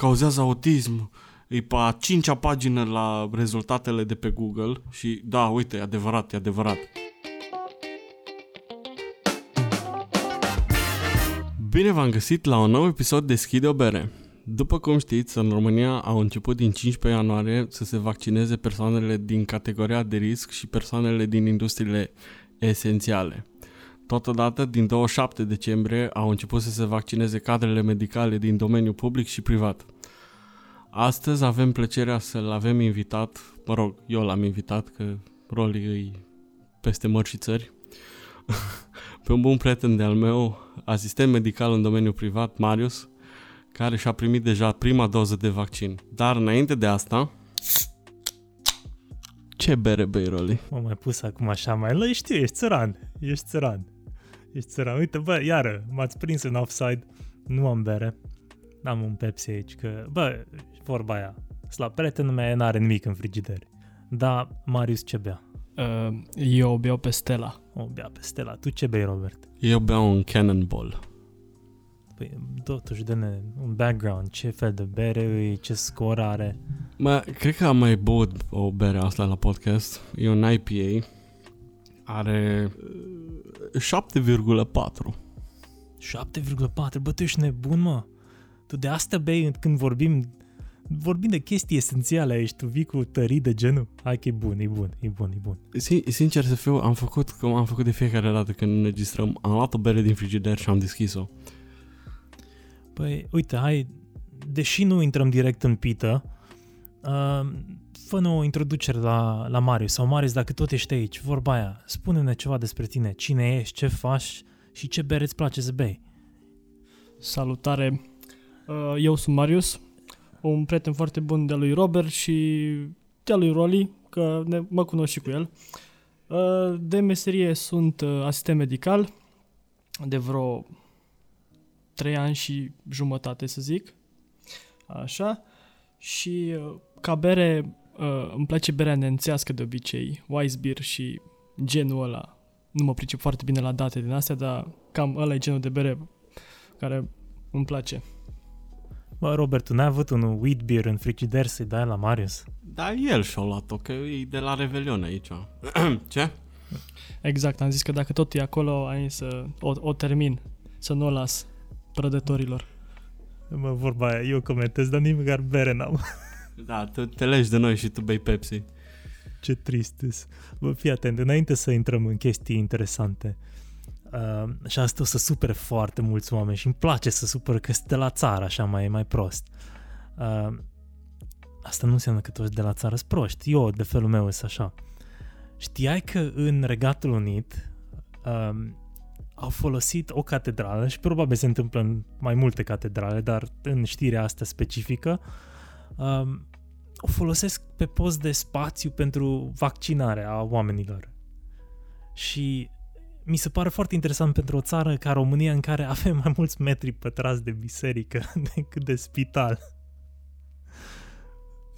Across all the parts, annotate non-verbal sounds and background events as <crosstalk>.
cauzează autism, e pe a cincea pagină la rezultatele de pe Google și da, uite, e adevărat, e adevărat. Bine v-am găsit la un nou episod de Schide o bere. După cum știți, în România au început din 15 ianuarie să se vaccineze persoanele din categoria de risc și persoanele din industriile esențiale. Totodată, din 27 decembrie au început să se vaccineze cadrele medicale din domeniul public și privat. Astăzi avem plăcerea să-l avem invitat, mă rog, eu l-am invitat, că Roli îi peste mări și țări, <laughs> pe un bun prieten de-al meu, asistent medical în domeniul privat, Marius, care și-a primit deja prima doză de vaccin. Dar înainte de asta, ce bere bei, Roli? M-am mai pus acum așa mai... Lă, știu, ești țăran. Ești țăran. Ești țăran. Uite, bă, iară, m-ați prins în offside. Nu am bere. N-am un Pepsi aici, că, bă, vorba aia. La prietenul meu n-are nimic în frigider. Da, Marius ce bea? Uh, eu beau pe Stella. O bea pe Stella. Tu ce bei, Robert? Eu beau un Cannonball. Păi, totuși, dă un background. Ce fel de bere e, ce scor are? Mă, cred că am mai băut o bere asta la podcast. E un IPA. Are uh, 7,4. 7,4? Bă, tu ești nebun, mă. Tu de asta bei când vorbim vorbim de chestii esențiale aici, tu vii cu tării de genul. Hai că e bun, e bun, e bun, e bun. Sin- sincer să fiu, am făcut cum am făcut de fiecare dată când ne registrăm. Am luat o bere din frigider și am deschis-o. Păi, uite, hai, deși nu intrăm direct în pită, uh, fă o introducere la, la Marius. Sau Marius, dacă tot ești aici, vorba aia, spune-ne ceva despre tine. Cine ești, ce faci și ce bere îți place să bei. Salutare! Uh, eu sunt Marius, un prieten foarte bun de lui Robert și de lui Rolly, că ne, mă cunosc și cu el. Uh, de meserie sunt uh, asistent medical de vreo 3 ani și jumătate, să zic. Așa. Și uh, ca bere, îmi place berea nențească de obicei, Weissbier și genul ăla. Nu mă pricep foarte bine la date din astea, dar cam ăla e genul de bere care îmi place. Bă, Robert, tu n-ai avut un wheat beer în frigider să-i dai la Marius? Da, el și-a luat-o, că e de la Revelion aici. <clears throat> Ce? Exact, am zis că dacă tot e acolo, ai să o, o termin, să nu o las prădătorilor. Mă, vorba aia, eu comentez, dar nici măcar bere n-am. <laughs> Da, tu te legi de noi și tu bei Pepsi. Ce trist Bă, fii atent, înainte să intrăm în chestii interesante, Uh, și asta o să supere foarte mulți oameni și îmi place să supăr că sunt de la țară, așa mai, mai prost. Uh, asta nu înseamnă că toți de la țară sunt proști. Eu, de felul meu, sunt așa. Știai că în Regatul Unit uh, au folosit o catedrală și probabil se întâmplă în mai multe catedrale, dar în știrea asta specifică, uh, o folosesc pe post de spațiu pentru vaccinare a oamenilor. Și mi se pare foarte interesant pentru o țară ca România în care avem mai mulți metri pătrați de biserică <laughs> decât de spital.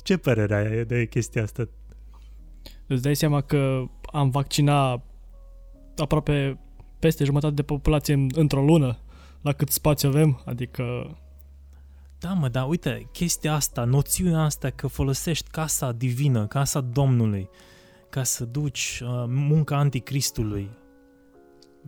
Ce părere ai de chestia asta? Îți dai seama că am vaccinat aproape peste jumătate de populație într-o lună, la cât spațiu avem, adică... Da, mă, dar uite, chestia asta, noțiunea asta că folosești casa divină, casa Domnului, ca să duci uh, munca anticristului,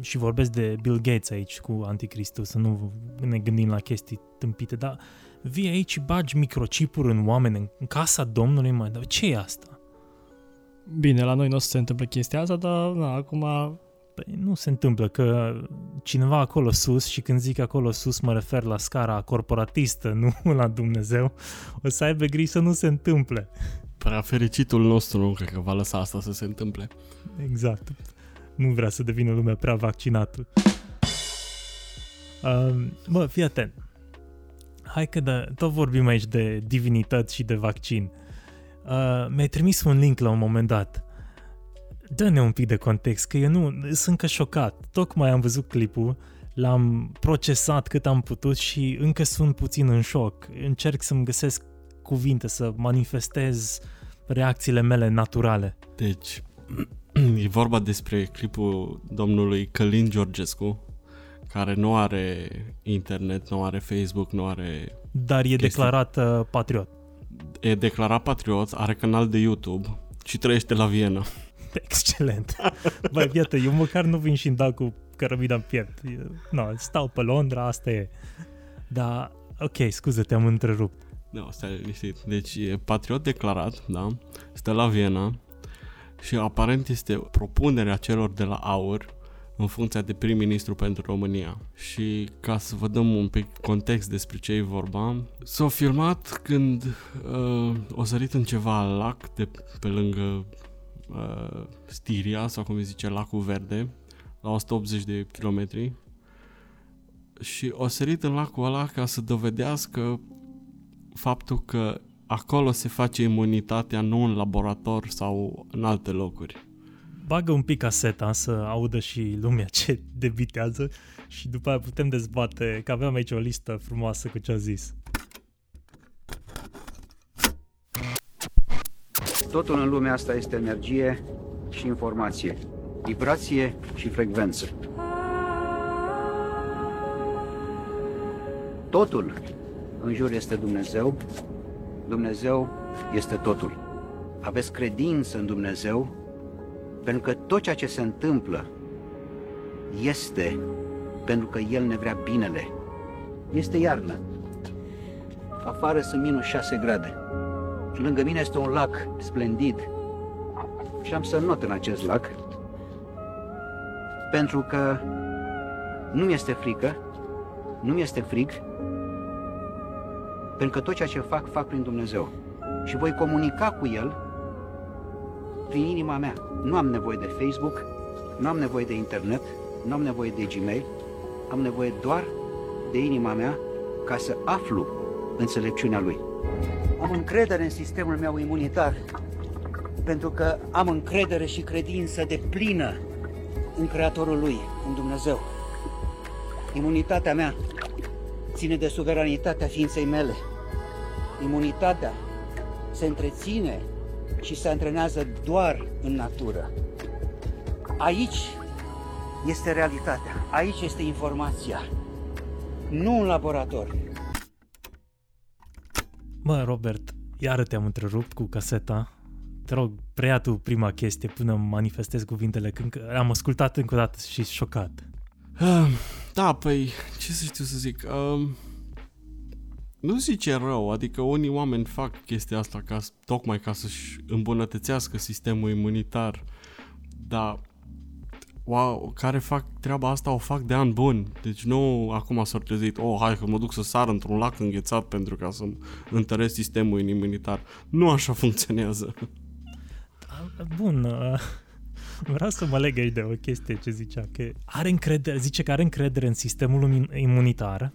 și vorbesc de Bill Gates aici cu Anticristul, să nu ne gândim la chestii tâmpite, dar vii aici și bagi microchipuri în oameni, în casa Domnului, mă, dar ce e asta? Bine, la noi nu o să se întâmple chestia asta, dar na, acum... Păi nu se întâmplă, că cineva acolo sus, și când zic acolo sus mă refer la scara corporatistă, <laughs> nu la Dumnezeu, o să aibă grijă să nu se întâmple. Prea fericitul nostru nu cred că va lăsa asta să se întâmple. Exact nu vrea să devină lumea prea vaccinată. Uh, bă, fii atent. Hai că da, tot vorbim aici de divinități și de vaccin. Uh, mi-ai trimis un link la un moment dat. Dă-ne un pic de context, că eu nu sunt încă șocat. Tocmai am văzut clipul, l-am procesat cât am putut și încă sunt puțin în șoc. Încerc să-mi găsesc cuvinte, să manifestez reacțiile mele naturale. Deci, <clears throat> E vorba despre clipul domnului Călin Georgescu, care nu are internet, nu are Facebook, nu are... Dar e Chestii. declarat uh, patriot. E declarat patriot, are canal de YouTube și trăiește la Viena. <laughs> Excelent. Băi, iată, eu măcar nu vin și îmi dau cu cărămida în piept. Eu- No, stau pe Londra, asta e. Dar, ok, scuze, te-am întrerupt. Da, stai liniștit. Deci e patriot declarat, da? Stă la Viena și aparent este propunerea celor de la AUR în funcția de prim-ministru pentru România. Și ca să vă dăm un pic context despre ce e vorba, s-a filmat când uh, o sărit în ceva lac de pe lângă uh, Stiria, sau cum îi zice, lacul verde, la 180 de kilometri. Și o sărit în lacul ăla ca să dovedească faptul că acolo se face imunitatea, nu în laborator sau în alte locuri. Bagă un pic caseta să audă și lumea ce debitează și după aia putem dezbate, că aveam aici o listă frumoasă cu ce a zis. Totul în lumea asta este energie și informație, vibrație și frecvență. Totul în jur este Dumnezeu, Dumnezeu este totul. Aveți credință în Dumnezeu, pentru că tot ceea ce se întâmplă este pentru că El ne vrea binele. Este iarnă. Afară sunt minus 6 grade. Și lângă mine este un lac splendid. Și am să not în acest lac. Pentru că nu mi este frică, nu mi este frig, pentru că tot ceea ce fac, fac prin Dumnezeu. Și voi comunica cu El prin inima mea. Nu am nevoie de Facebook, nu am nevoie de internet, nu am nevoie de Gmail, am nevoie doar de inima mea ca să aflu înțelepciunea Lui. Am încredere în sistemul meu imunitar, pentru că am încredere și credință de plină în Creatorul Lui, în Dumnezeu. Imunitatea mea ține de suveranitatea ființei mele. Imunitatea se întreține și se antrenează doar în natură. Aici este realitatea, aici este informația, nu în laborator. Mă, Robert, iară te-am întrerupt cu caseta. Te rog, preia tu prima chestie până îmi manifestez cuvintele, când am ascultat încă o dată și șocat. Ah, Da, păi, ce să știu să zic? Um, nu zice rău, adică unii oameni fac chestia asta ca, tocmai ca să-și îmbunătățească sistemul imunitar, dar wow, care fac treaba asta o fac de an bun. Deci nu acum s-au trezit, oh, hai că mă duc să sar într-un lac înghețat pentru ca să întăresc sistemul imunitar. Nu așa <laughs> funcționează. Bun, uh, vreau să mă leg aici de o chestie ce zicea, că are încredere, zice că are încredere în sistemul imun- imunitar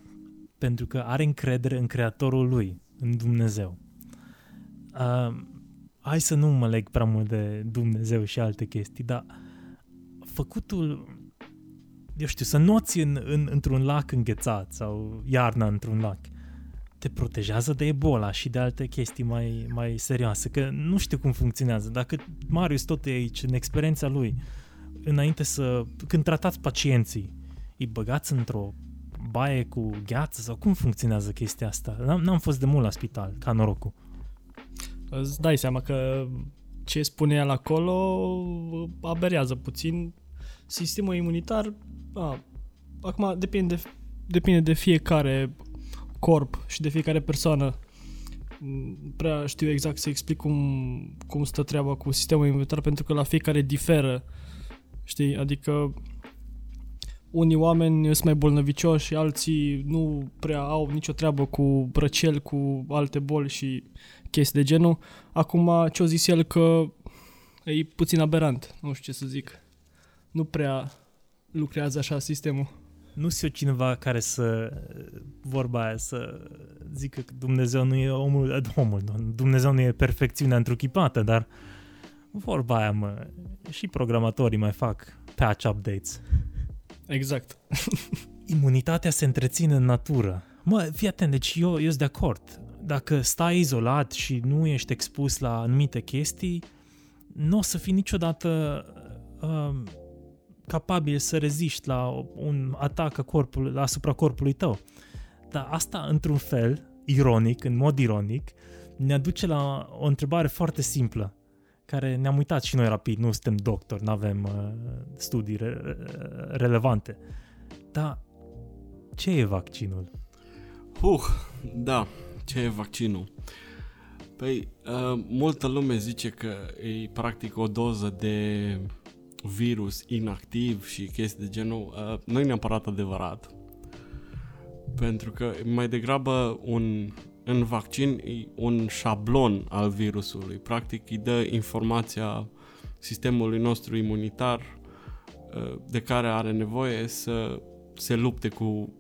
pentru că are încredere în creatorul lui, în Dumnezeu. Uh, hai să nu mă leg prea mult de Dumnezeu și alte chestii, dar făcutul, eu știu, să noți în, în, într-un lac înghețat sau iarna într-un lac, te protejează de Ebola și de alte chestii mai, mai serioase, că nu știu cum funcționează. Dacă Marius tot e aici, în experiența lui, înainte să, când tratați pacienții, îi băgați într-o baie cu gheață sau cum funcționează chestia asta? N-am, n-am fost de mult la spital, ca norocul. Îți dai seama că ce spune el acolo aberează puțin sistemul imunitar. A, acum depinde de, depinde de fiecare corp și de fiecare persoană. Mm, Prea știu exact să explic cum, cum stă treaba cu sistemul imunitar pentru că la fiecare diferă. Știi? Adică unii oameni sunt mai bolnăvicioși, alții nu prea au nicio treabă cu răceli, cu alte boli și chestii de genul. Acum, ce-o zis el că e puțin aberant, nu știu ce să zic. Nu prea lucrează așa sistemul. Nu sunt eu cineva care să, vorba aia, să zică că Dumnezeu nu e omul, omul, nu, Dumnezeu nu e perfecțiunea întruchipată, dar vorba aia, mă, și programatorii mai fac patch updates. Exact. <laughs> Imunitatea se întreține în natură. Mă, fii atent, deci eu, eu sunt de acord. Dacă stai izolat și nu ești expus la anumite chestii, nu o să fii niciodată uh, capabil să reziști la un atac a corpului, asupra corpului tău. Dar asta, într-un fel, ironic, în mod ironic, ne aduce la o întrebare foarte simplă, care ne-am uitat și noi rapid, nu suntem doctori, nu avem uh, studii re- relevante. Dar ce e vaccinul? Uh, da, ce e vaccinul? Păi, uh, multă lume zice că e practic o doză de virus inactiv și chestii de genul. Uh, nu e neapărat adevărat. Pentru că mai degrabă un, în vaccin e un șablon al virusului. Practic îi dă informația sistemului nostru imunitar uh, de care are nevoie să se lupte cu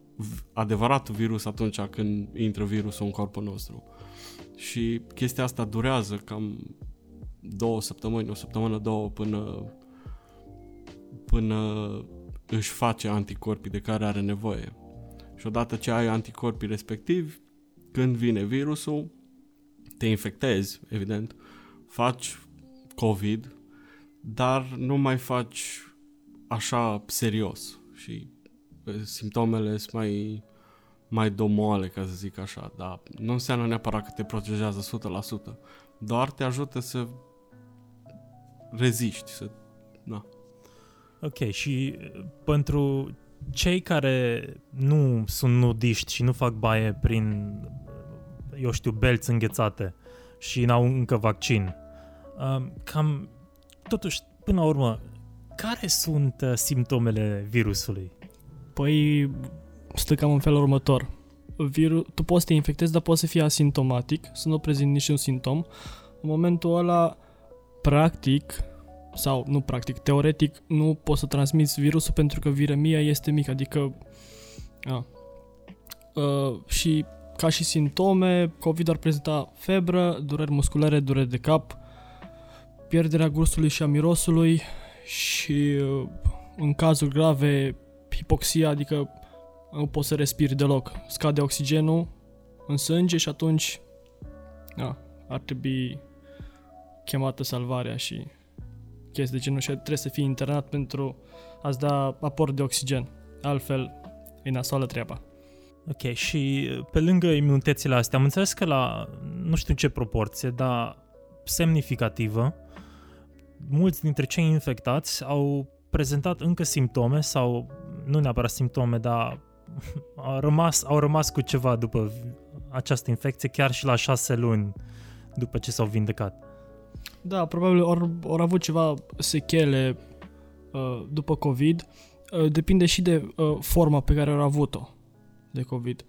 adevăratul virus atunci când intră virusul în corpul nostru. Și chestia asta durează cam două săptămâni, o săptămână, două, până, până își face anticorpii de care are nevoie. Și odată ce ai anticorpii respectivi, când vine virusul, te infectezi, evident, faci COVID, dar nu mai faci așa serios și simptomele sunt mai, mai domoale, ca să zic așa, dar nu înseamnă neapărat că te protejează 100%, doar te ajută să reziști, să... Da. Ok, și uh, pentru cei care nu sunt nudiști și nu fac baie prin, uh, eu știu, belți înghețate și n-au încă vaccin, uh, cam, totuși, până la urmă, care sunt simptomele virusului? Păi stă cam în felul următor. Viru- tu poți să te infectezi, dar poți să fii asimptomatic, să nu prezinti niciun simptom. În momentul ăla, practic, sau nu practic, teoretic, nu poți să transmiți virusul pentru că viremia este mică, adică... A. Uh, și ca și simptome, COVID ar prezenta febră, dureri musculare, dureri de cap, pierderea gustului și a mirosului și uh, în cazuri grave hipoxia, adică nu poți să respiri deloc. Scade oxigenul în sânge și atunci da, ar trebui chemată salvarea și chestii de genul și trebuie să fii internat pentru a-ți da aport de oxigen. Altfel, e nasoală treaba. Ok, și pe lângă imunitățile astea, am înțeles că la nu știu ce proporție, dar semnificativă, mulți dintre cei infectați au prezentat încă simptome sau nu neapărat simptome, dar <laughs> au rămas, au rămas cu ceva după această infecție, chiar și la șase luni după ce s-au vindecat. Da, probabil au au avut ceva sechele uh, după COVID. Uh, depinde și de uh, forma pe care au avut-o de COVID.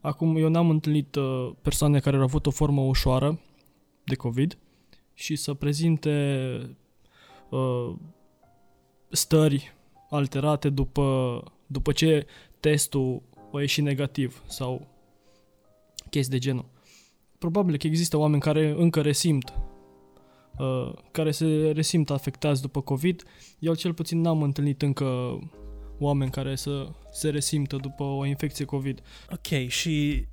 Acum, eu n-am întâlnit uh, persoane care au avut o formă ușoară de COVID și să prezinte uh, stări alterate după, după ce testul a ieșit negativ sau chestii de genul. Probabil că există oameni care încă resimt uh, care se resimt afectați după COVID. Eu cel puțin n-am întâlnit încă oameni care să se resimtă după o infecție COVID. Ok, și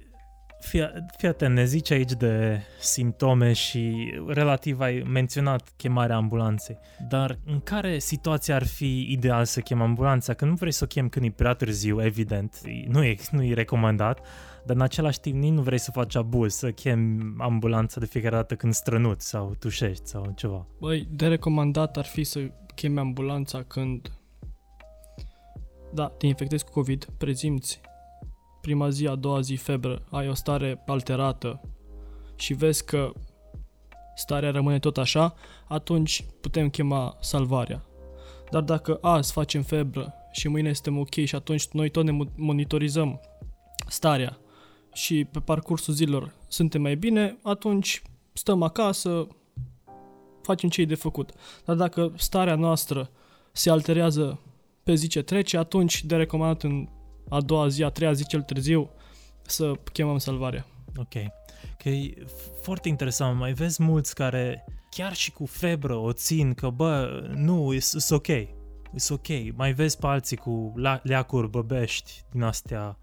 Fii, fii atent, ne zici aici de simptome și relativ ai menționat chemarea ambulanței, dar în care situație ar fi ideal să chem ambulanța? Că nu vrei să o chem când e prea târziu, evident, nu e, nu e recomandat, dar în același timp nici nu vrei să faci abuz, să chem ambulanța de fiecare dată când strănuți sau tușești sau ceva. Băi, de recomandat ar fi să chemi ambulanța când da, te infectezi cu COVID, prezimți prima zi, a doua zi febră, ai o stare alterată și vezi că starea rămâne tot așa, atunci putem chema salvarea. Dar dacă azi facem febră și mâine suntem ok și atunci noi tot ne monitorizăm starea și pe parcursul zilor suntem mai bine, atunci stăm acasă, facem ce e de făcut. Dar dacă starea noastră se alterează pe zi ce trece, atunci de recomandat în a doua zi, a treia zi cel târziu, să chemăm salvarea. Ok. Că e foarte interesant. Mai vezi mulți care chiar și cu febră o țin că, bă, nu, e ok. E ok. Mai vezi pe alții cu leacuri băbești din astea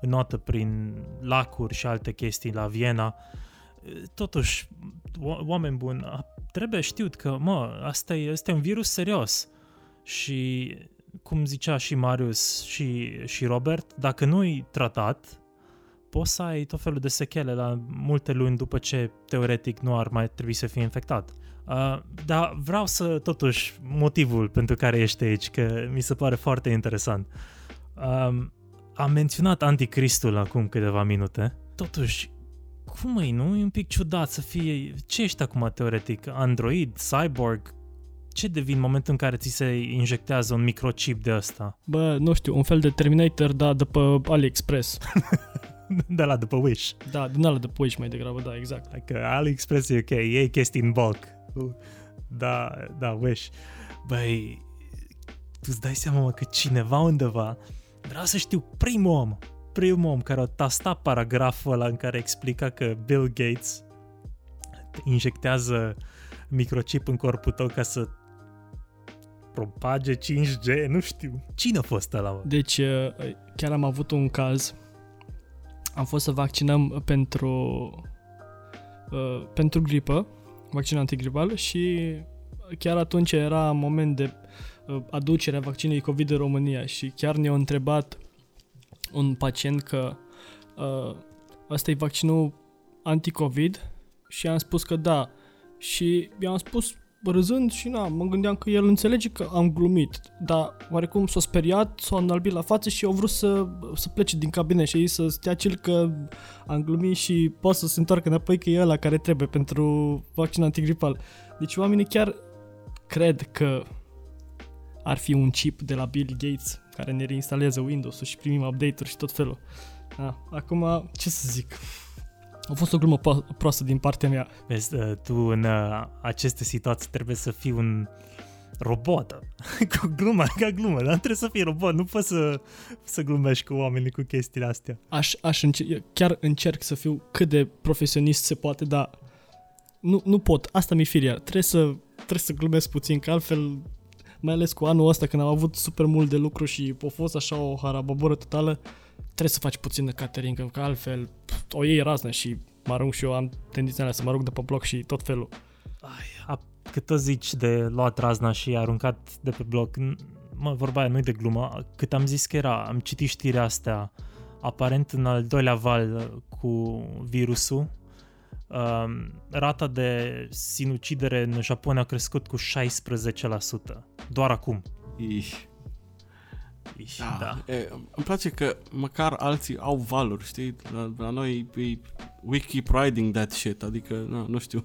înotă prin lacuri și alte chestii la Viena. Totuși, oameni buni, trebuie știut că, mă, asta e, asta e un virus serios și cum zicea și Marius și, și Robert, dacă nu-i tratat, poți să ai tot felul de sechele la multe luni după ce teoretic nu ar mai trebui să fie infectat. Uh, dar vreau să, totuși, motivul pentru care ești aici, că mi se pare foarte interesant. Uh, am menționat anticristul acum câteva minute. Totuși, cum e, nu? E un pic ciudat să fie... Ce ești acum, teoretic? Android? Cyborg? Ce devin în momentul în care ți se injectează un microchip de ăsta? Bă, nu știu, un fel de Terminator, da, de pe AliExpress. <laughs> de la după Wish. Da, din ala de pe Wish mai degrabă, da, exact. Adică AliExpress e ok, e chestii în bulk. Da, da, Wish. Băi, tu îți dai seama mă, că cineva undeva, vreau să știu primul om, primul om care a tastat paragraful ăla în care explica că Bill Gates injectează microchip în corpul tău ca să propage 5G, nu știu. Cine a fost ăla, mă? Deci, uh, chiar am avut un caz. Am fost să vaccinăm pentru uh, pentru gripă, vaccin antigripal și chiar atunci era moment de uh, aducere a vaccinului COVID în România și chiar ne-a întrebat un pacient că uh, ăsta e vaccinul anti-COVID și am spus că da. Și i-am spus râzând și na, mă gândeam că el înțelege că am glumit, dar oarecum s-a speriat, s-a înalbit la față și au vrut să, să plece din cabinet și ei să stea cel că am glumit și poate să se întoarcă înapoi că e ăla care trebuie pentru vaccin antigripal. Deci oamenii chiar cred că ar fi un chip de la Bill Gates care ne reinstalează Windows-ul și primim update-uri și tot felul. Da. Acum, ce să zic? A fost o glumă po- proastă din partea mea. Vezi, uh, tu în uh, aceste situații trebuie să fii un robot. <laughs> cu glumă, ca glumă, dar trebuie să fii robot, nu poți să, să glumești cu oamenii cu chestiile astea. Aș, aș înce- chiar încerc să fiu cât de profesionist se poate, dar nu, nu pot. Asta mi-e firia. Trebuie să, trebuie să glumesc puțin, că altfel mai ales cu anul ăsta când am avut super mult de lucru și a fost așa o harababoră totală, trebuie să faci puțin de catering, că altfel pf, o iei raznă și mă arunc și eu am tendința să mă arunc de pe bloc și tot felul. Ai, a, cât tot zici de luat razna și aruncat de pe bloc, mă, vorba aia nu de glumă, cât am zis că era, am citit știrea astea, aparent în al doilea val cu virusul, um, rata de sinucidere în Japonia a crescut cu 16%. Doar acum. Ih. Iși, Da. da. E, îmi place că măcar alții au valuri, știi? La, la noi e, we keep riding that shit, adică, na, nu știu,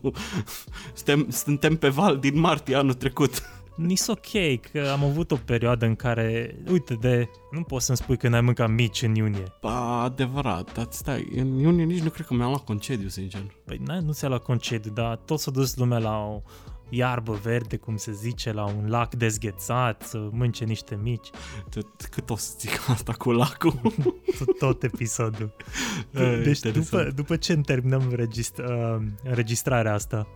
<laughs> suntem, suntem pe val din martie anul trecut. Nici ok, că am avut o perioadă în care, uite, de, nu poți să-mi spui că n-ai mâncat mici în iunie. Ba, adevărat, dar stai, în iunie nici nu cred că mi-am luat concediu, sincer. Păi n nu ți-a luat concediu, dar tot s-a dus lumea la o iarbă verde, cum se zice, la un lac dezghețat, să mânce niște mici. Tot, cât o să zic <laughs> asta cu lacul? <laughs> Tot, tot episodul. <laughs> E, deci interesant. după, după ce terminăm regist, uh, înregistrarea asta,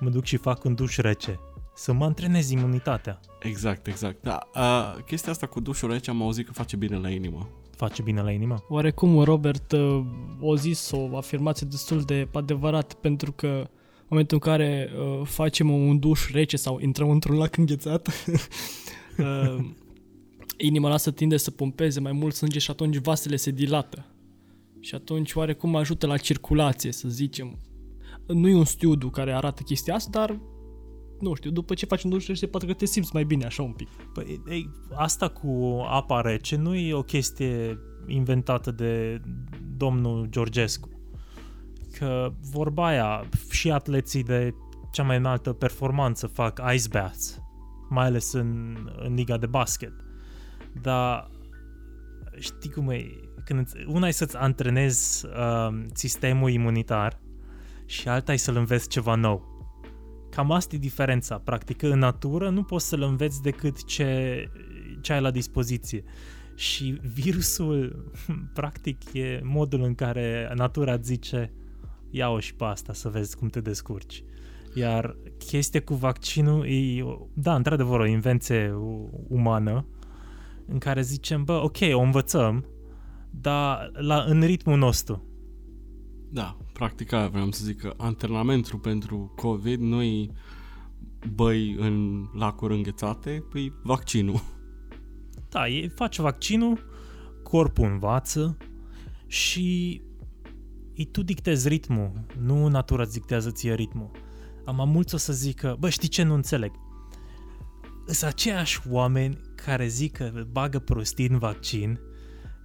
mă duc și fac un duș rece. Să mă antrenez imunitatea. Exact, exact. Da, uh, chestia asta cu dușul rece am auzit că face bine la inimă. Face bine la inimă. Oarecum Robert uh, o zis o afirmație destul de adevărat pentru că în momentul în care uh, facem un duș rece sau intrăm într-un lac înghețat, <laughs> uh, inima noastră tinde să pompeze mai mult sânge și atunci vasele se dilată. Și atunci oarecum ajută la circulație, să zicem. Nu e un studiu care arată chestia asta, dar nu știu, după ce faci un duș rece, poate că te simți mai bine așa un pic. Păi, ei, asta cu apa rece nu e o chestie inventată de domnul Georgescu. Că vorba aia, și atleții de cea mai înaltă performanță fac ice baths, mai ales în, în liga de basket. Dar știi cum e, când îți- una e să-ți antrenezi uh, sistemul imunitar și alta e să-l înveți ceva nou. Cam asta e diferența. Practic, în natură nu poți să-l înveți decât ce, ce ai la dispoziție. Și virusul, <laughs> practic, e modul în care natura îți zice ia-o și pe asta să vezi cum te descurci. Iar chestia cu vaccinul e, da, într-adevăr, o invenție u- umană în care zicem, bă, ok, o învățăm, dar la, în ritmul nostru. Da, practic aia vreau să zic că antrenamentul pentru COVID nu e băi în lacuri înghețate, păi vaccinul. Da, e, faci vaccinul, corpul învață și e tu dictezi ritmul, nu natura îți dictează ție ritmul. Am mulți o să zică, bă, știi ce nu înțeleg? Sunt aceiași oameni care zic că bagă prostii în vaccin,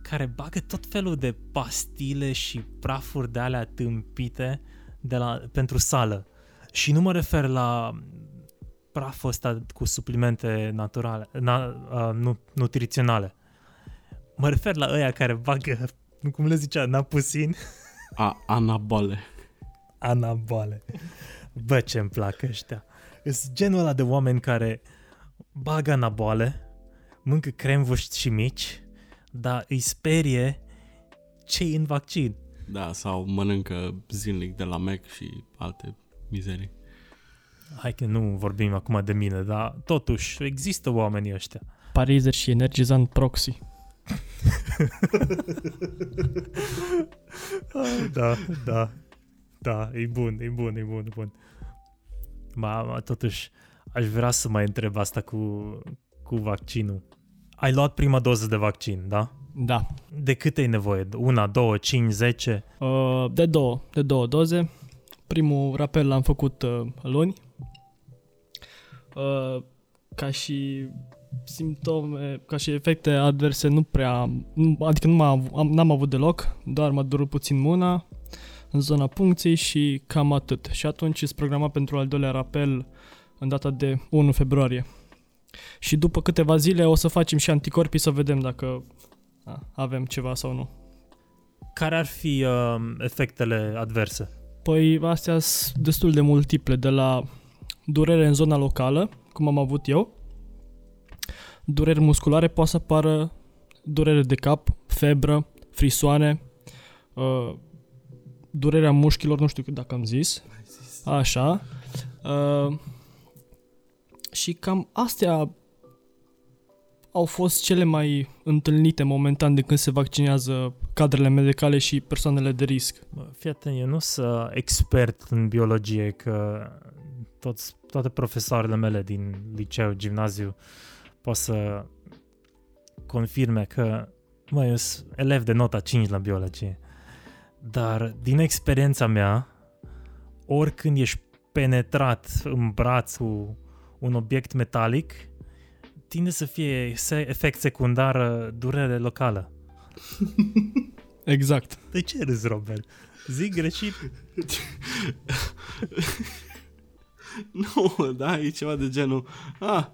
care bagă tot felul de pastile și prafuri de alea tâmpite de la, pentru sală. Și nu mă refer la praful ăsta cu suplimente naturale, na, uh, nu, nutriționale. Mă refer la ăia care bagă, cum le zicea, napusin. A, anabole. Anabole. Bă, ce îmi plac ăștia. Sunt genul ăla de oameni care bagă anabole, mâncă cremvuști și mici, dar îi sperie ce în vaccin. Da, sau mănâncă zilnic de la Mac și alte mizerii. Hai că nu vorbim acum de mine, dar totuși există oamenii ăștia. Parizer și energizant proxy. <laughs> da, da, da, e bun, e bun, e bun, e bun. Ma, ma, totuși, aș vrea să mai întreb asta cu, cu vaccinul. Ai luat prima doză de vaccin, da? Da. De câte ai nevoie? Una, două, cinci, zece? Uh, de două, de două doze. Primul rapel l-am făcut uh, luni. Uh, ca și simptome, ca și efecte adverse nu prea, nu, adică nu am, n-am avut deloc, doar m-a durut puțin mâna în zona puncției și cam atât. Și atunci sunt programat pentru al doilea rapel în data de 1 februarie. Și după câteva zile o să facem și anticorpii să vedem dacă a, avem ceva sau nu. Care ar fi uh, efectele adverse? Păi astea sunt destul de multiple, de la durere în zona locală, cum am avut eu, dureri musculare, poate să apară durere de cap, febră, frisoane, uh, durerea mușchilor, nu știu dacă am zis, așa, uh, și cam astea au fost cele mai întâlnite momentan de când se vaccinează cadrele medicale și persoanele de risc. Fii atent, eu nu sunt expert în biologie, că toți, toate profesoarele mele din liceu, gimnaziu, pot să confirme că, mă, eu sunt elev de nota 5 la biologie. Dar din experiența mea, oricând ești penetrat în brațul un obiect metalic, tinde să fie efect secundar durere locală. <laughs> Exact. De ce râzi, Robert? Zic greșit. <laughs> nu, da, e ceva de genul, ah,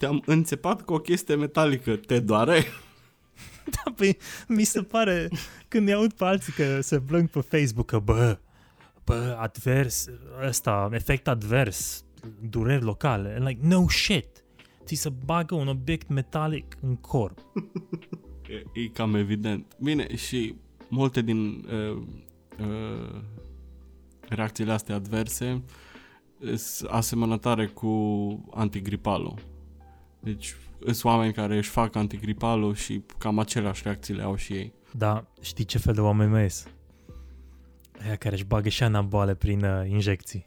te-am înțepat cu o chestie metalică, te doare? <laughs> Da, păi mi se pare, când ne aud pe alții că se plâng pe Facebook că, bă, bă, advers, ăsta, efect advers, dureri locale. And like, no shit. Ți se bagă un obiect metalic în corp. E, e cam evident. Bine, și multe din uh, uh, reacțiile astea adverse sunt asemănătoare cu antigripalul. Deci sunt oameni care își fac antigripalul și cam aceleași reacții le au și ei. Da, știi ce fel de oameni mai ies? Aia care își bagă și anaboale prin uh, injecții.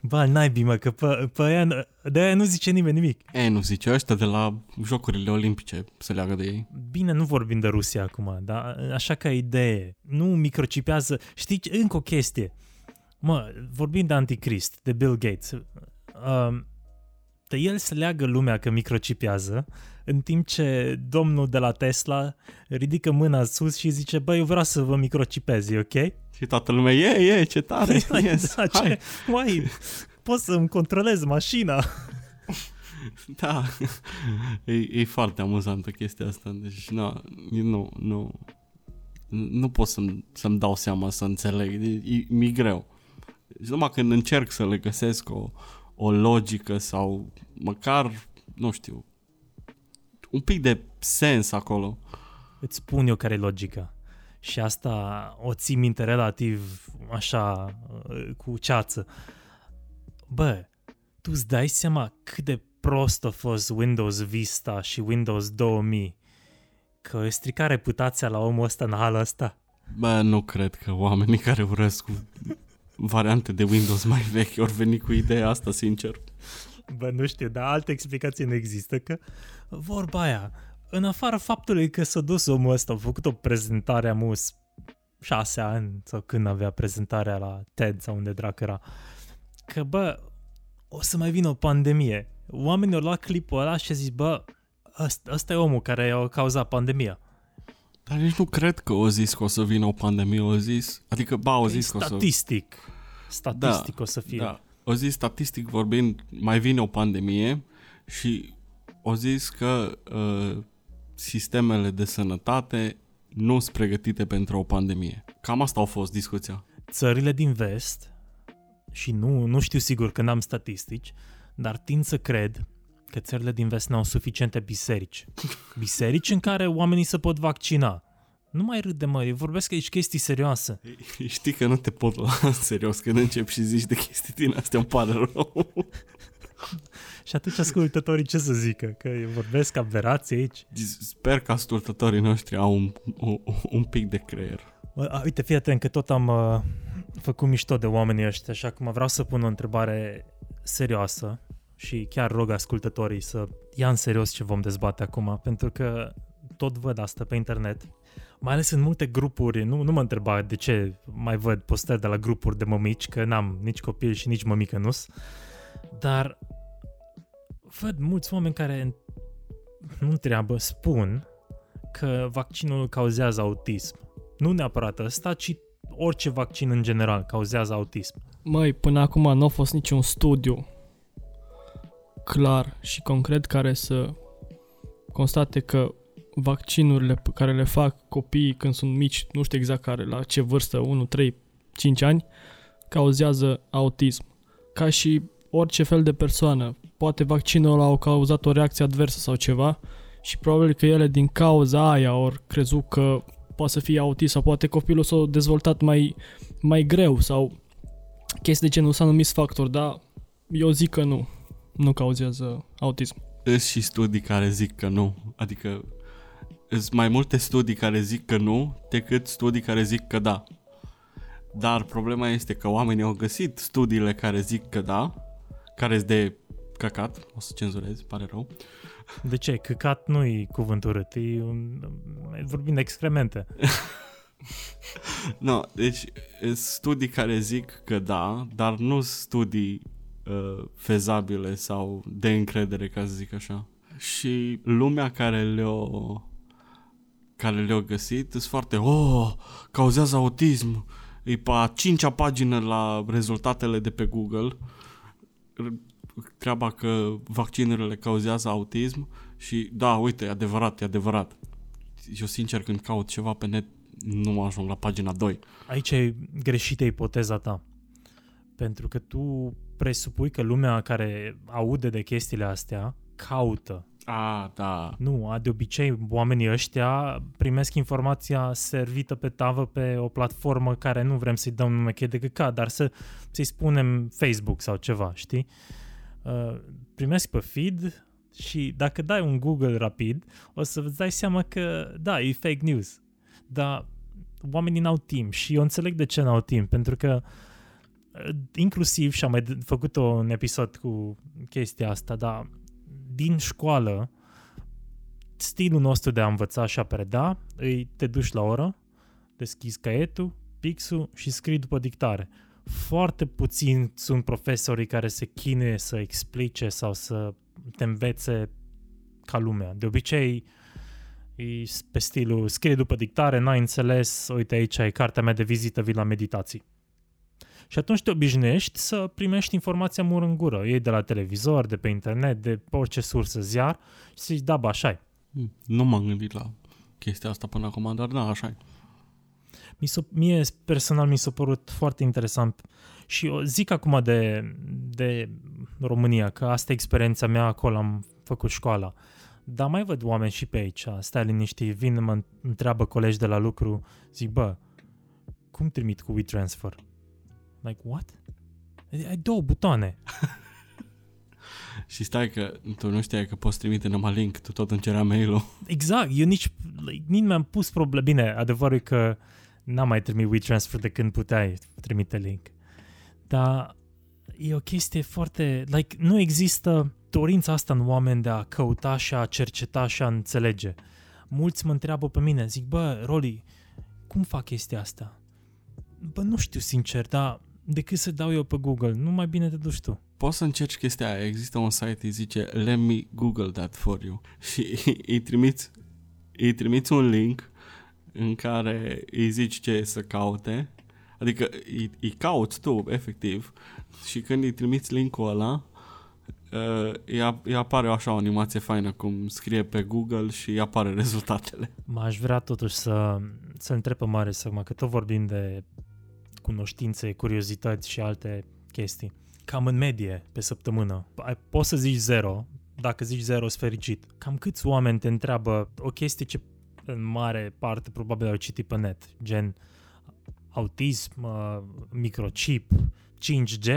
Ba, naibii, mă, că pe, pe aia, de aia nu zice nimeni nimic. E, nu zice, ăștia de la Jocurile Olimpice se leagă de ei. Bine, nu vorbim de Rusia acum, dar așa ca idee, nu microcipează. Știi, încă o chestie. Mă, vorbim de anticrist, de Bill Gates. Uh, de el se leagă lumea că microcipează, în timp ce domnul de la Tesla ridică mâna sus și zice, băi, eu vreau să vă microcipezi, ok? Și toată lumea, e, e, ce tare, <laughs> yes, da, ce, mai, pot să-mi controlez mașina. <laughs> da, e, e foarte amuzantă chestia asta, deci nu, nu, nu, nu pot să-mi, să-mi dau seama să înțeleg, e, mi greu. Deci numai când încerc să le găsesc o, o logică sau măcar, nu știu, un pic de sens acolo. Îți spun eu care e logica. Și asta o ții minte relativ așa, cu ceață. Bă, tu îți dai seama cât de prost a fost Windows Vista și Windows 2000 că îi strica reputația la omul ăsta în halul ăsta? Bă, nu cred că oamenii care urăsc cu variante de Windows mai vechi ori veni cu ideea asta, sincer. Bă, nu știu, dar alte explicații nu există, că vorba aia, în afară faptului că s-a dus omul ăsta, a făcut o prezentare amus șase ani sau când avea prezentarea la TED sau unde drac era, că bă, o să mai vină o pandemie. Oamenii au luat clipul ăla și au zis, bă, ăsta, ăsta e omul care a cauzat pandemia. Dar nici nu cred că o zis că o să vină o pandemie, o zis, adică ba, o zis că o să... Statistic. Statistic da, o să fie. Da, o zis statistic vorbind, mai vine o pandemie și o zis că uh, sistemele de sănătate nu sunt pregătite pentru o pandemie. Cam asta a fost discuția. Țările din vest, și nu, nu știu sigur că n-am statistici, dar tind să cred că țările din vest n-au suficiente biserici. Biserici în care oamenii se pot vaccina. Nu mai râde, mă, eu vorbesc aici chestii serioase. Știi că nu te pot lua în serios când începi și zici de chestii din astea, îmi pare rău. și atunci ascultătorii ce să zică? Că eu vorbesc aberații aici? Sper că ascultătorii noștri au un, un, un pic de creier. A, uite, fii atent că tot am uh, făcut mișto de oamenii ăștia și acum vreau să pun o întrebare serioasă și chiar rog ascultătorii să ia în serios ce vom dezbate acum, pentru că tot văd asta pe internet, mai ales în multe grupuri, nu, nu mă întreba de ce mai văd postări de la grupuri de mămici, că n-am nici copil și nici mămică nu dar văd mulți oameni care nu întreabă, spun că vaccinul cauzează autism. Nu neapărat ăsta, ci orice vaccin în general cauzează autism. Măi, până acum nu a fost niciun studiu clar și concret care să constate că vaccinurile pe care le fac copiii când sunt mici, nu știu exact care, la ce vârstă, 1, 3, 5 ani, cauzează autism. Ca și orice fel de persoană, poate vaccinul ăla au cauzat o reacție adversă sau ceva și probabil că ele din cauza aia au crezut că poate să fie autist sau poate copilul s-a dezvoltat mai, mai greu sau chestii de genul s-a numit factor, dar eu zic că nu, nu cauzează autism. Sunt și studii care zic că nu, adică sunt mai multe studii care zic că nu decât studii care zic că da. Dar problema este că oamenii au găsit studiile care zic că da, care sunt de căcat, o să cenzurez, pare rău. De ce? Căcat nu e cuvânt urât, e un... vorbim de excremente. <laughs> no, deci studii care zic că da, dar nu studii uh, fezabile sau de încredere, ca să zic așa. Și lumea care le-o care le-au găsit sunt foarte, oh, cauzează autism, e pe a cincea pagină la rezultatele de pe Google, treaba că vaccinurile cauzează autism și da, uite, e adevărat, e adevărat. Eu sincer când caut ceva pe net nu mă ajung la pagina 2. Aici e greșită ipoteza ta. Pentru că tu presupui că lumea care aude de chestiile astea caută a, da. Nu, de obicei oamenii ăștia primesc informația servită pe tavă pe o platformă care nu vrem să-i dăm nume de căcat, dar să, să-i spunem Facebook sau ceva, știi? Uh, primesc pe feed și dacă dai un Google rapid, o să-ți dai seama că, da, e fake news. Dar oamenii n-au timp și eu înțeleg de ce n-au timp, pentru că uh, inclusiv, și am mai făcut un episod cu chestia asta, dar din școală, stilul nostru de a învăța și a preda, îi te duci la oră, deschizi caietul, pixul și scrii după dictare. Foarte puțin sunt profesorii care se chinuie să explice sau să te învețe ca lumea. De obicei, e pe stilul scrie după dictare, n-ai înțeles, uite aici ai cartea mea de vizită, vii la meditații. Și atunci te obișnuiești să primești informația mur în gură. Ei de la televizor, de pe internet, de pe orice sursă, ziar și zici, da, bă, așa hmm, Nu m-am gândit la chestia asta până acum, dar da, așa mi s-o, mie personal mi s-a părut foarte interesant și eu zic acum de, de România, că asta e experiența mea, acolo am făcut școala. Dar mai văd oameni și pe aici, stai liniștit, vin, mă întreabă colegi de la lucru, zic, bă, cum trimit cu WeTransfer? Like, what? Ai două butoane. <laughs> și stai că tu nu știai că poți trimite numai link, tu tot încerea mail-ul. <laughs> Exact, eu nici, like, nici mi-am pus probleme. Bine, adevărul e că n-am mai trimit WeTransfer de când puteai trimite link. Dar e o chestie foarte... Like, nu există dorința asta în oameni de a căuta și a cerceta și a înțelege. Mulți mă întreabă pe mine, zic, bă, Roli, cum fac chestia asta? Bă, nu știu sincer, dar decât să dau eu pe Google, nu mai bine te duci tu. Poți să încerci chestia aia. Există un site, îi zice Let me Google that for you. <laughs> Și îi trimiți, îi trimiți un link în care îi zici ce să caute. Adică îi, îi cauți tu, efectiv. Și când îi trimiți linkul ăla, uh, îi, îi apare așa o animație faină cum scrie pe Google și îi apare rezultatele. M-aș vrea totuși să, să întreb pe mare să că tot vorbim de cunoștințe, curiozități și alte chestii. Cam în medie pe săptămână. Poți să zici zero, dacă zici zero, sunt fericit. Cam câți oameni te întreabă o chestie ce în mare parte probabil au citit pe net, gen autism, uh, microchip, 5G,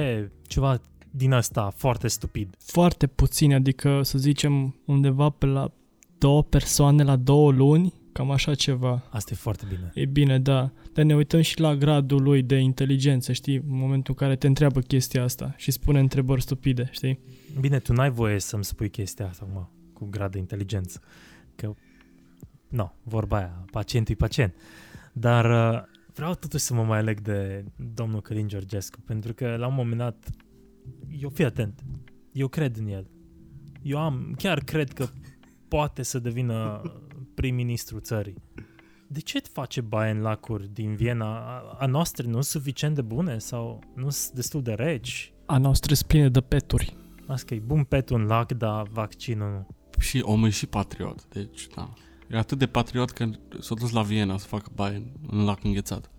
ceva din asta foarte stupid. Foarte puțin, adică să zicem undeva pe la două persoane la două luni Cam așa ceva. Asta e foarte bine. E bine, da. Dar ne uităm și la gradul lui de inteligență, știi? În momentul în care te întreabă chestia asta și spune întrebări stupide, știi? Bine, tu n-ai voie să-mi spui chestia asta, mă, cu grad de inteligență. Că, nu, vorba aia, pacientul e pacient. Dar uh, vreau totuși să mă mai aleg de domnul Călin Georgescu, pentru că la un moment dat, eu fii atent, eu cred în el. Eu am, chiar cred că poate să devină prim-ministru țării. De ce face baie în lacuri din Viena? A, a noastre nu sunt suficient de bune sau nu sunt destul de reci? A noastră sunt pline de peturi. Asta e bun petul în lac, dar vaccinul nu. Și omul e și patriot, deci da. E atât de patriot că s-a dus la Viena să facă baie în lac înghețat.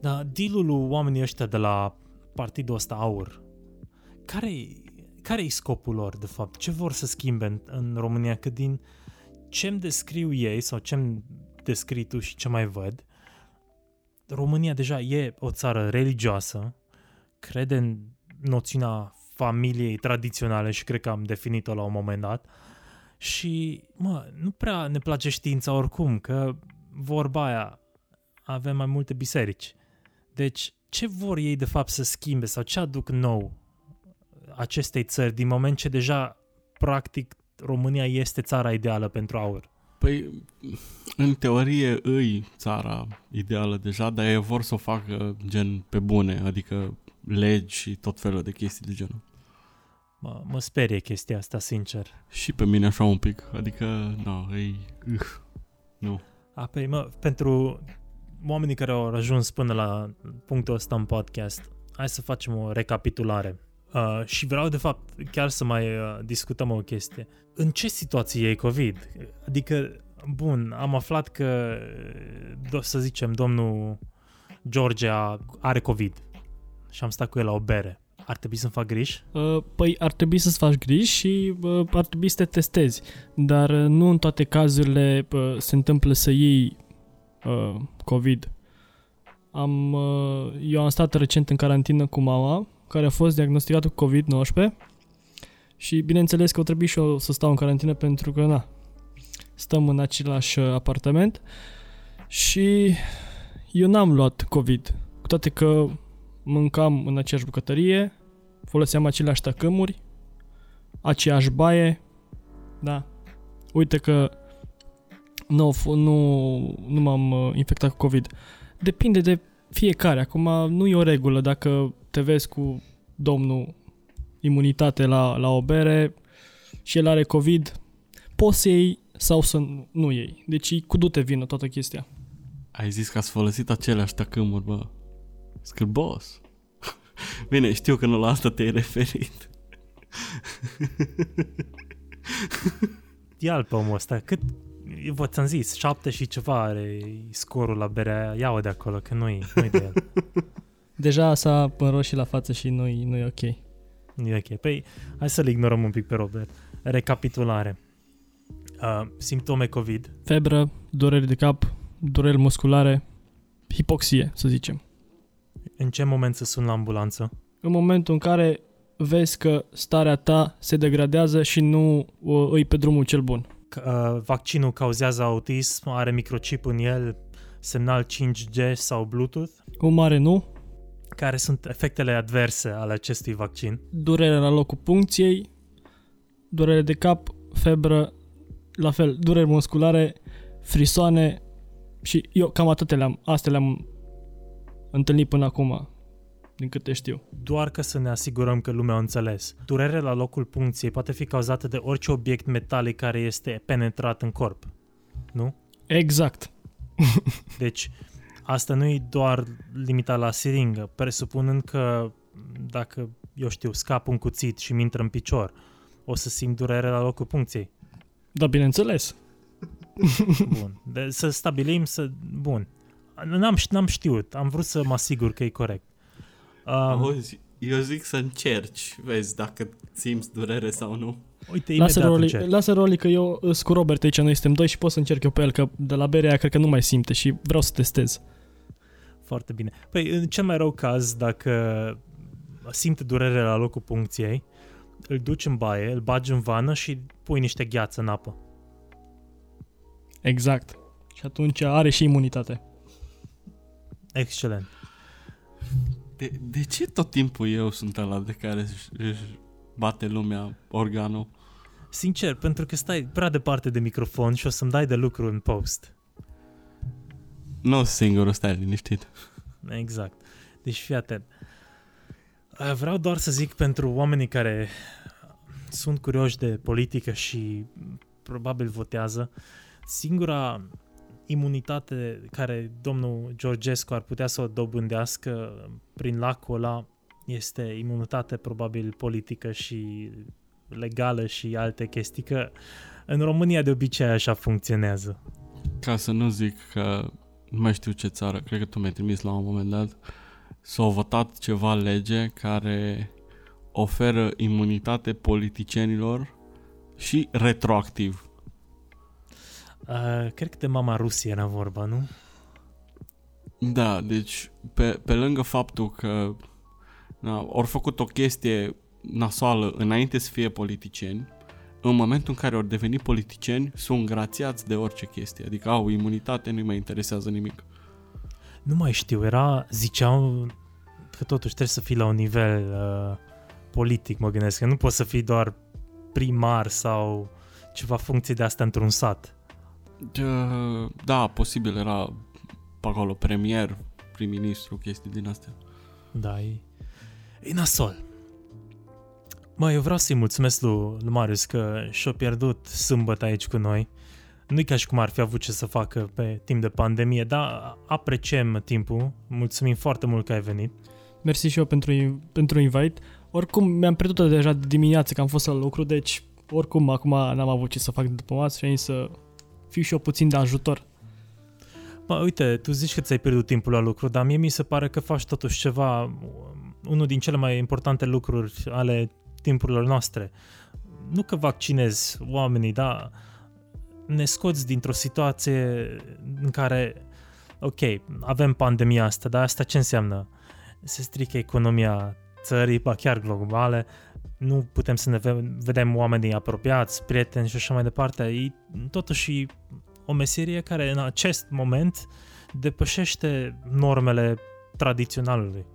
Da, dealul oamenii ăștia de la partidul ăsta aur, care care e scopul lor, de fapt? Ce vor să schimbe în, în România? Că din ce-mi descriu ei sau ce-mi descrii tu și ce mai văd, România deja e o țară religioasă, crede în noțiunea familiei tradiționale și cred că am definit-o la un moment dat și, mă, nu prea ne place știința oricum, că vorba aia avem mai multe biserici. Deci, ce vor ei de fapt să schimbe sau ce aduc nou acestei țări din moment ce deja, practic, România este țara ideală pentru aur? Păi, în teorie îi țara ideală deja, dar ei vor să o facă gen pe bune, adică legi și tot felul de chestii de genul. Mă, mă sperie chestia asta, sincer. Și pe mine așa un pic, adică, nu, ei, uh, nu. A, pe, păi, mă, pentru oamenii care au ajuns până la punctul ăsta în podcast, hai să facem o recapitulare. Uh, și vreau, de fapt, chiar să mai uh, discutăm o chestie. În ce situație e COVID? Adică, bun, am aflat că, do- să zicem, domnul George are COVID și am stat cu el la o bere. Ar trebui să-mi fac griji? Uh, păi ar trebui să-ți faci griji și uh, ar trebui să te testezi. Dar uh, nu în toate cazurile uh, se întâmplă să iei uh, COVID. Am, uh, eu am stat recent în carantină cu mama care a fost diagnosticat cu COVID-19 și bineînțeles că o trebuie și eu să stau în carantină pentru că, na, stăm în același uh, apartament și eu n-am luat COVID, cu toate că mâncam în aceeași bucătărie, foloseam aceleași tăcămuri, aceeași baie, da. Uite că nu, nu, nu m-am uh, infectat cu COVID. Depinde de fiecare. Acum nu e o regulă. Dacă te vezi cu domnul imunitate la, la o bere și el are COVID, poți să iei sau să nu iei. Deci cu du-te vină toată chestia. Ai zis că ați folosit aceleași tăcâmuri, bă. Scârbos. <laughs> Bine, știu că nu la asta te-ai referit. <laughs> Ia-l pe omul ăsta, cât, vă ți-am zis, șapte și ceva are scorul la berea aia, ia de acolo, că nu-i, nu-i de el. <laughs> Deja s-a înroșit la față și nu-i, nu-i ok. Nu e ok. Păi, hai să-l ignorăm un pic pe Robert. Recapitulare. Uh, simptome COVID. Febră, dureri de cap, dureri musculare, hipoxie, să zicem. În ce moment să sun la ambulanță? În momentul în care vezi că starea ta se degradează și nu uh, îi pe drumul cel bun. Uh, vaccinul cauzează autism, are microchip în el, semnal 5G sau Bluetooth? O mare nu, Care sunt efectele adverse ale acestui vaccin? Durere la locul puncției, durere de cap, febră, la fel, dureri musculare, frisoane și eu cam atât le-am, astea le-am întâlnit până acum, din câte știu. Doar ca să ne asigurăm că lumea a înțeles. Durerea la locul puncției poate fi cauzată de orice obiect metalic care este penetrat în corp. Nu? Exact. Deci, asta nu e doar limitat la siringă, presupunând că dacă, eu știu, scap un cuțit și mi intră în picior, o să simt durere la locul puncției. Da, bineînțeles. <laughs> Bun. De, să stabilim să... Bun. N-am, n-am știut. Am vrut să mă asigur că e corect. Um, Auzi, eu zic să încerci, vezi dacă simți durere sau nu. uite, imediat Lasă roli, încerc. lasă roli că eu sunt cu Robert aici, noi suntem doi și pot să încerc eu pe el, că de la berea aia cred că nu mai simte și vreau să testez. Foarte bine. Păi, în cel mai rău caz, dacă simte durere la locul puncției, îl duci în baie, îl bagi în vană și pui niște gheață în apă. Exact. Și atunci are și imunitate. Excelent. De, de ce tot timpul eu sunt ăla de care își, își bate lumea organul? Sincer, pentru că stai prea departe de microfon și o să-mi dai de lucru în post. Nu singurul, stai liniștit. Exact. Deci fii atent. Uh, Vreau doar să zic pentru oamenii care sunt curioși de politică și probabil votează, singura imunitate care domnul Georgescu ar putea să o dobândească prin lacul ăla este imunitate probabil politică și legală și alte chestii, că în România de obicei așa funcționează. Ca să nu zic că nu mai știu ce țară, cred că tu mi-ai trimis la un moment dat, s-a votat ceva lege care oferă imunitate politicienilor și retroactiv. Uh, cred că de mama Rusie era vorba, nu? Da, deci pe, pe lângă faptul că na, au făcut o chestie nasoală înainte să fie politicieni, în momentul în care au devenit politicieni, sunt grațiați de orice chestie. Adică au imunitate, nu-i mai interesează nimic. Nu mai știu, era, ziceau că totuși trebuie să fii la un nivel uh, politic, mă gândesc, că nu poți să fii doar primar sau ceva funcție de asta într-un sat. Da, da, posibil era pe acolo premier, prim-ministru, chestii din astea. Da, e, e nasol. Mă, eu vreau să-i mulțumesc lui, lui Marius că și-a pierdut sâmbătă aici cu noi. Nu-i ca și cum ar fi avut ce să facă pe timp de pandemie, dar apreciem timpul. Mulțumim foarte mult că ai venit. Mersi și eu pentru, pentru invite. Oricum, mi-am pierdut deja de dimineață că am fost la lucru, deci oricum acum n-am avut ce să fac după masă și am zis să fiu și eu puțin de ajutor. Mă, uite, tu zici că ți-ai pierdut timpul la lucru, dar mie mi se pare că faci totuși ceva, unul din cele mai importante lucruri ale timpurilor noastre. Nu că vaccinezi oamenii, dar ne scoți dintr-o situație în care, ok, avem pandemia asta, dar asta ce înseamnă? Se strică economia țării, ba chiar globale, nu putem să ne ve- vedem oamenii apropiați, prieteni și așa mai departe. E totuși o meserie care în acest moment depășește normele tradiționalului.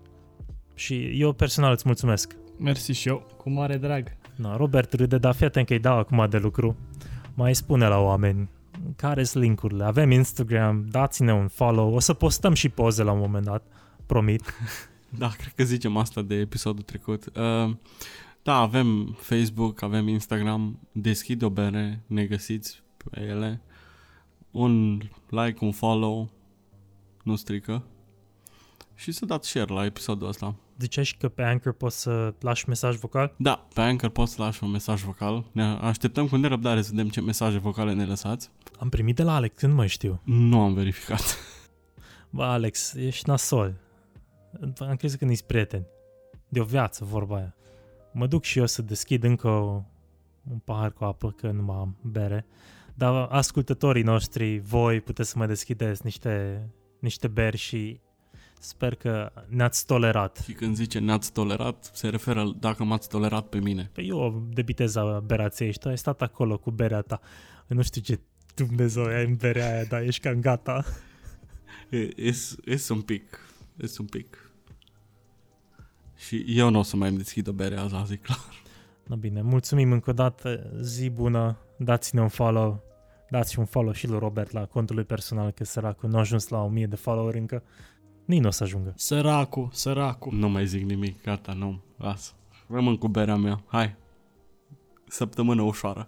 Și eu personal îți mulțumesc. Mersi și eu, cu mare drag. Na, Robert râde, dar fii atent că îi dau acum de lucru. Mai spune la oameni care sunt linkurile. Avem Instagram, dați-ne un follow. O să postăm și poze la un moment dat, promit. <laughs> Da, cred că zicem asta de episodul trecut. Uh, da, avem Facebook, avem Instagram, deschid o bere, ne găsiți pe ele. Un like, un follow, nu strică. Și să dați share la episodul ăsta. Ziceai și că pe Anchor poți să lași mesaj vocal? Da, pe Anchor poți să lași un mesaj vocal. Ne așteptăm cu nerăbdare să vedem ce mesaje vocale ne lăsați. Am primit de la Alex, când mai știu. Nu am verificat. <laughs> Bă, Alex, ești nasol. Am crezut că niți prieteni. De o viață, vorba aia. Mă duc și eu să deschid încă o, un pahar cu apă, că nu mai am bere. Dar ascultătorii noștri, voi puteți să mă deschideți niște, niște beri și Sper că ne-ați tolerat. Și când zice ne-ați tolerat, se referă dacă m-ați tolerat pe mine. Păi eu de viteza berației ești, tu ai stat acolo cu berea ta. Nu știu ce Dumnezeu ai în berea aia, dar ești cam gata. Es un pic, es un pic. Și eu nu o să mai îmi deschid o bere azi, azi, clar. No, bine, mulțumim încă o dată, zi bună, dați-ne un follow, dați un follow și lui Robert la contul lui personal, că săracul nu a ajuns la 1000 de follower încă. Nici nu o să ajungă. Săracu, săracu. Nu mai zic nimic, gata, nu, las. Rămân cu berea mea, hai. Săptămână ușoară.